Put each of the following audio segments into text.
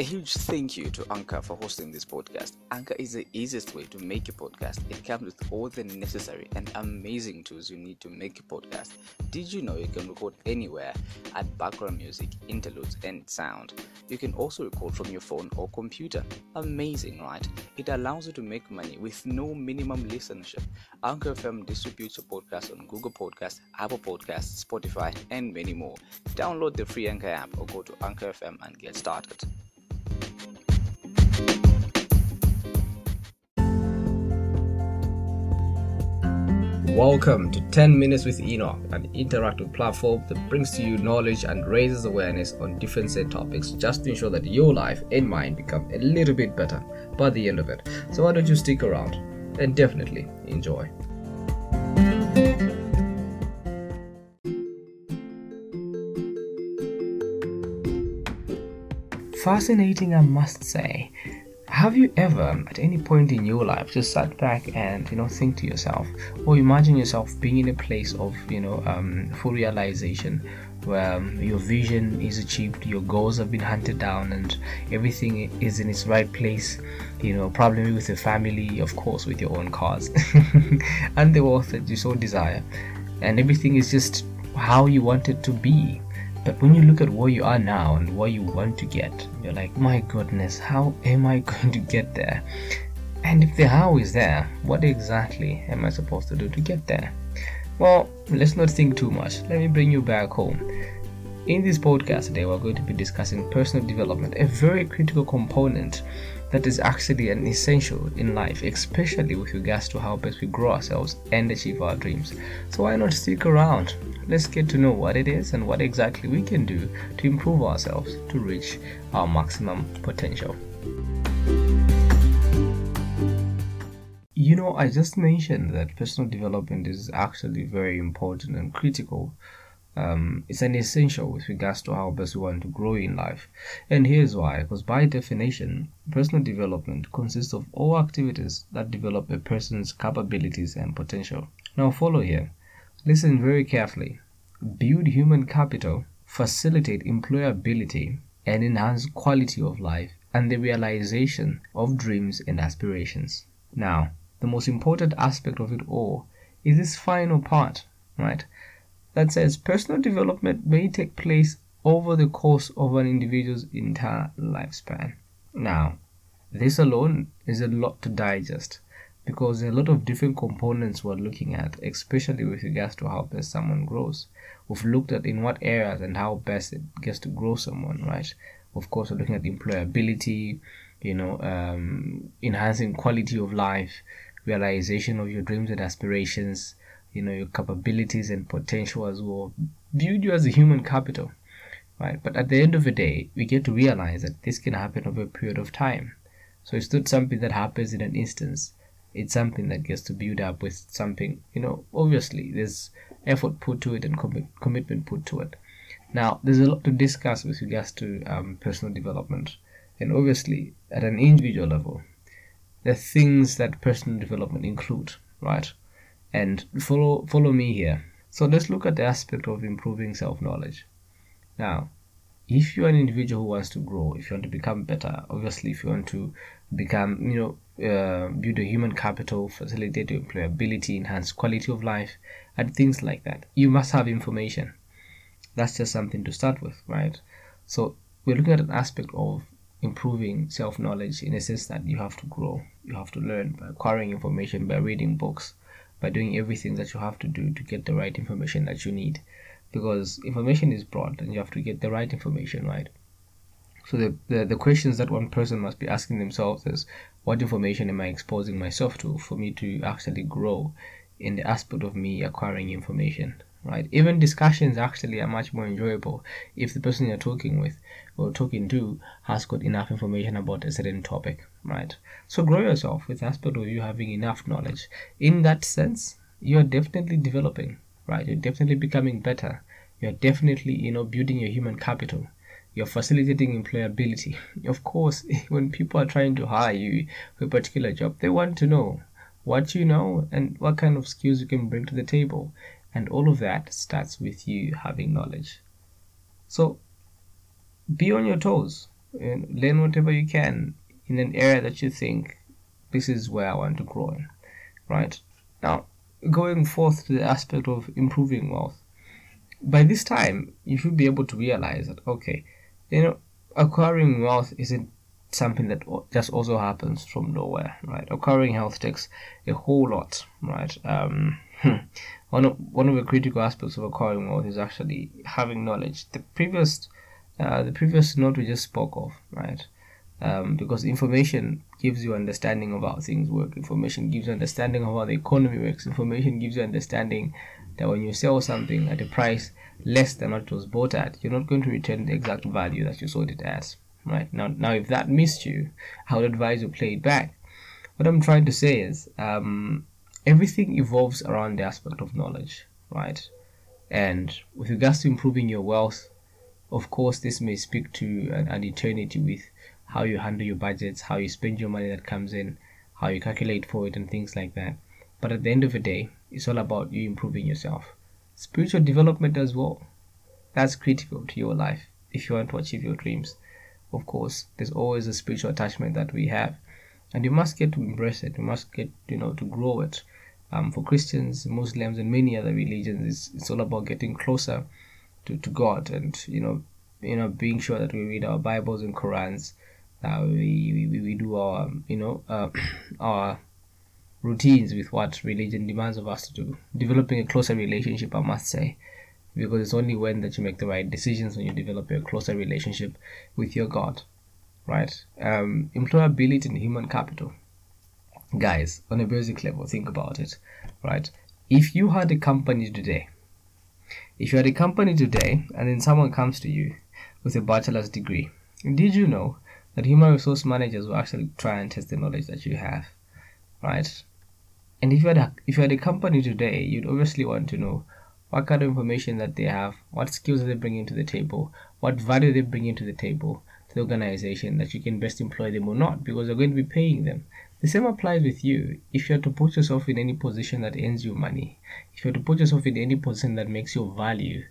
A huge thank you to Anchor for hosting this podcast. Anchor is the easiest way to make a podcast. It comes with all the necessary and amazing tools you need to make a podcast. Did you know you can record anywhere, add background music, interludes, and sound? You can also record from your phone or computer. Amazing, right? It allows you to make money with no minimum listenership. Anchor FM distributes your podcast on Google Podcasts, Apple Podcasts, Spotify, and many more. Download the free Anchor app or go to Anchor FM and get started. Welcome to 10 Minutes with Enoch, an interactive platform that brings to you knowledge and raises awareness on different set topics just to ensure that your life and mine become a little bit better by the end of it. So, why don't you stick around and definitely enjoy? Fascinating, I must say have you ever at any point in your life just sat back and you know think to yourself or imagine yourself being in a place of you know um, full realization where um, your vision is achieved your goals have been hunted down and everything is in its right place you know probably with your family of course with your own cars and the wealth that you so desire. And everything is just how you want it to be but when you look at where you are now and where you want to get, you're like, my goodness, how am I going to get there? And if the how is there, what exactly am I supposed to do to get there? Well, let's not think too much. Let me bring you back home. In this podcast today, we're going to be discussing personal development, a very critical component that is actually an essential in life, especially with regards to how best we grow ourselves and achieve our dreams. So, why not stick around? let's get to know what it is and what exactly we can do to improve ourselves to reach our maximum potential. You know, I just mentioned that personal development is actually very important and critical. Um, it's an essential with regards to how best we want to grow in life. And here's why because, by definition, personal development consists of all activities that develop a person's capabilities and potential. Now, follow here. Listen very carefully. Build human capital, facilitate employability, and enhance quality of life and the realization of dreams and aspirations. Now, the most important aspect of it all is this final part, right? That says personal development may take place over the course of an individual's entire lifespan. Now, this alone is a lot to digest because there are a lot of different components we're looking at, especially with regards to how best someone grows. We've looked at in what areas and how best it gets to grow someone, right? Of course, we're looking at employability, you know, um, enhancing quality of life, realization of your dreams and aspirations, you know, your capabilities and potential as well. Build you as a human capital, right? But at the end of the day, we get to realize that this can happen over a period of time. So it's not something that happens in an instance it's something that gets to build up with something you know obviously there's effort put to it and com- commitment put to it now there's a lot to discuss with regards to um, personal development and obviously at an individual level the things that personal development include right and follow follow me here so let's look at the aspect of improving self-knowledge now if you're an individual who wants to grow if you want to become better obviously if you want to become you know uh, build a human capital, facilitate your employability, enhance quality of life, and things like that. You must have information. That's just something to start with, right? So we're looking at an aspect of improving self knowledge in a sense that you have to grow, you have to learn by acquiring information, by reading books, by doing everything that you have to do to get the right information that you need. Because information is broad and you have to get the right information, right? So the, the, the questions that one person must be asking themselves is what information am I exposing myself to for me to actually grow in the aspect of me acquiring information, right? Even discussions actually are much more enjoyable if the person you're talking with or talking to has got enough information about a certain topic, right? So grow yourself with aspect of you having enough knowledge. In that sense, you're definitely developing, right? You're definitely becoming better. You're definitely, you know, building your human capital you're facilitating employability. Of course, when people are trying to hire you for a particular job, they want to know what you know and what kind of skills you can bring to the table. And all of that starts with you having knowledge. So be on your toes, and learn whatever you can in an area that you think this is where I want to grow in. Right now, going forth to the aspect of improving wealth, by this time you should be able to realize that okay, you know, acquiring wealth isn't something that just also happens from nowhere, right? Acquiring health takes a whole lot, right? Um, one of one of the critical aspects of acquiring wealth is actually having knowledge. The previous, uh, the previous note we just spoke of, right? Um, because information gives you understanding of how things work. Information gives you understanding of how the economy works. Information gives you understanding that when you sell something at a price less than what it was bought at, you're not going to return the exact value that you sold it as. Right now, now if that missed you, I would advise you play it back. What I'm trying to say is, um, everything evolves around the aspect of knowledge, right? And with regards to improving your wealth, of course, this may speak to an, an eternity with how you handle your budgets, how you spend your money that comes in, how you calculate for it, and things like that. But at the end of the day, it's all about you improving yourself. Spiritual development as well. That's critical to your life if you want to achieve your dreams. Of course, there's always a spiritual attachment that we have, and you must get to embrace it. You must get, you know, to grow it. Um, for Christians, Muslims, and many other religions, it's, it's all about getting closer to, to God and you know, you know, being sure that we read our Bibles and Qurans. Uh, we, we, we do our, you know, uh, our routines with what religion demands of us to do. Developing a closer relationship, I must say, because it's only when that you make the right decisions when you develop a closer relationship with your God, right? Um, employability and human capital. Guys, on a basic level, think about it, right? If you had a company today, if you had a company today and then someone comes to you with a bachelor's degree, did you know that human resource managers will actually try and test the knowledge that you have, right? And if you had a, if you had a company today, you'd obviously want to know what kind of information that they have, what skills are they bringing to the table, what value they bring into the table to the organization that you can best employ them or not, because they're going to be paying them. The same applies with you. If you are to put yourself in any position that earns you money, if you are to put yourself in any position that makes you value,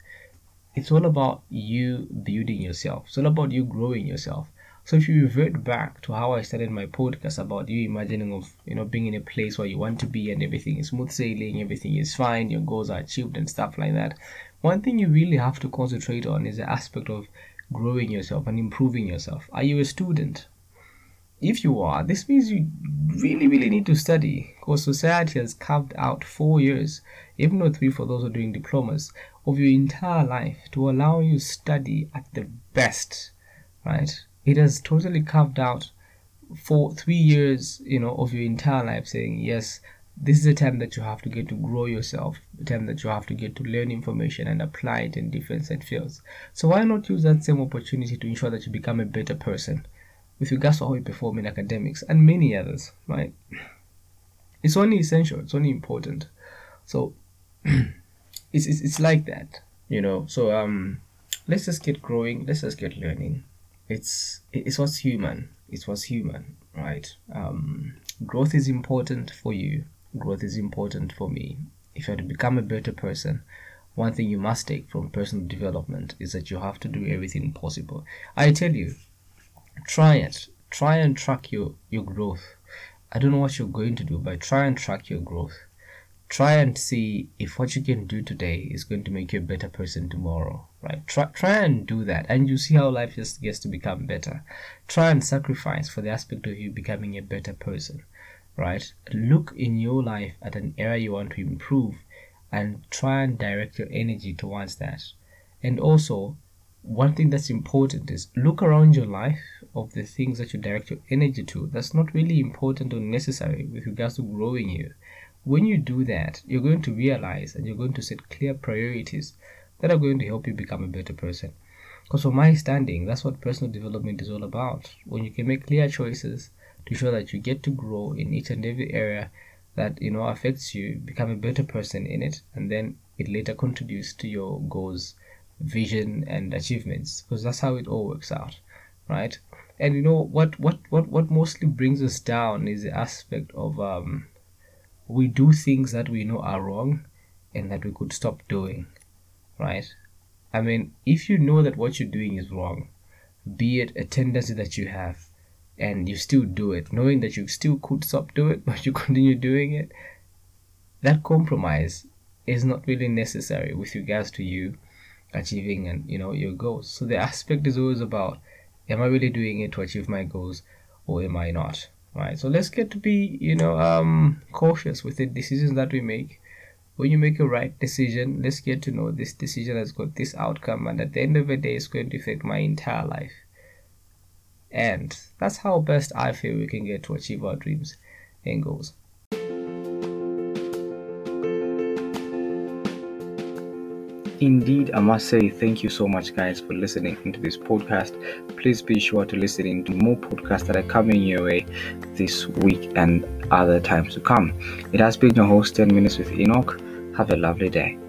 it's all about you building yourself. It's all about you growing yourself. So if you revert back to how I started my podcast about you imagining of you know being in a place where you want to be and everything is smooth sailing, everything is fine, your goals are achieved and stuff like that. One thing you really have to concentrate on is the aspect of growing yourself and improving yourself. Are you a student? If you are, this means you really, really need to study because society has carved out four years, if not three for those who are doing diplomas, of your entire life to allow you study at the best, right? it has totally carved out for three years, you know, of your entire life saying, yes, this is a time that you have to get to grow yourself, a time that you have to get to learn information and apply it in different set fields. So why not use that same opportunity to ensure that you become a better person with regards to how you perform in academics and many others, right? It's only essential, it's only important. So it's, it's it's like that, you know. So um let's just get growing, let's just get learning it's it's what's human it's what's human right um, growth is important for you growth is important for me. If you're to become a better person one thing you must take from personal development is that you have to do everything possible. I tell you try it. Try and track your your growth. I don't know what you're going to do but try and track your growth. Try and see if what you can do today is going to make you a better person tomorrow right? Try, try and do that and you see how life just gets to become better. Try and sacrifice for the aspect of you becoming a better person right look in your life at an area you want to improve and try and direct your energy towards that and also one thing that's important is look around your life of the things that you direct your energy to that's not really important or necessary with regards to growing you when you do that, you're going to realize and you're going to set clear priorities that are going to help you become a better person. Because from my standing, that's what personal development is all about. When you can make clear choices to show that you get to grow in each and every area that you know affects you, become a better person in it, and then it later contributes to your goals, vision, and achievements. Because that's how it all works out, right? And you know what what what what mostly brings us down is the aspect of um we do things that we know are wrong and that we could stop doing, right? I mean, if you know that what you're doing is wrong, be it a tendency that you have and you still do it, knowing that you still could stop doing it, but you continue doing it, that compromise is not really necessary with regards to you achieving and you know your goals. So the aspect is always about am I really doing it to achieve my goals or am I not? Right. So let's get to be, you know, um cautious with the decisions that we make. When you make a right decision, let's get to know this decision has got this outcome and at the end of the day it's going to affect my entire life. And that's how best I feel we can get to achieve our dreams and goals. Indeed, I must say thank you so much, guys, for listening to this podcast. Please be sure to listen to more podcasts that are coming your way this week and other times to come. It has been your host, 10 Minutes with Enoch. Have a lovely day.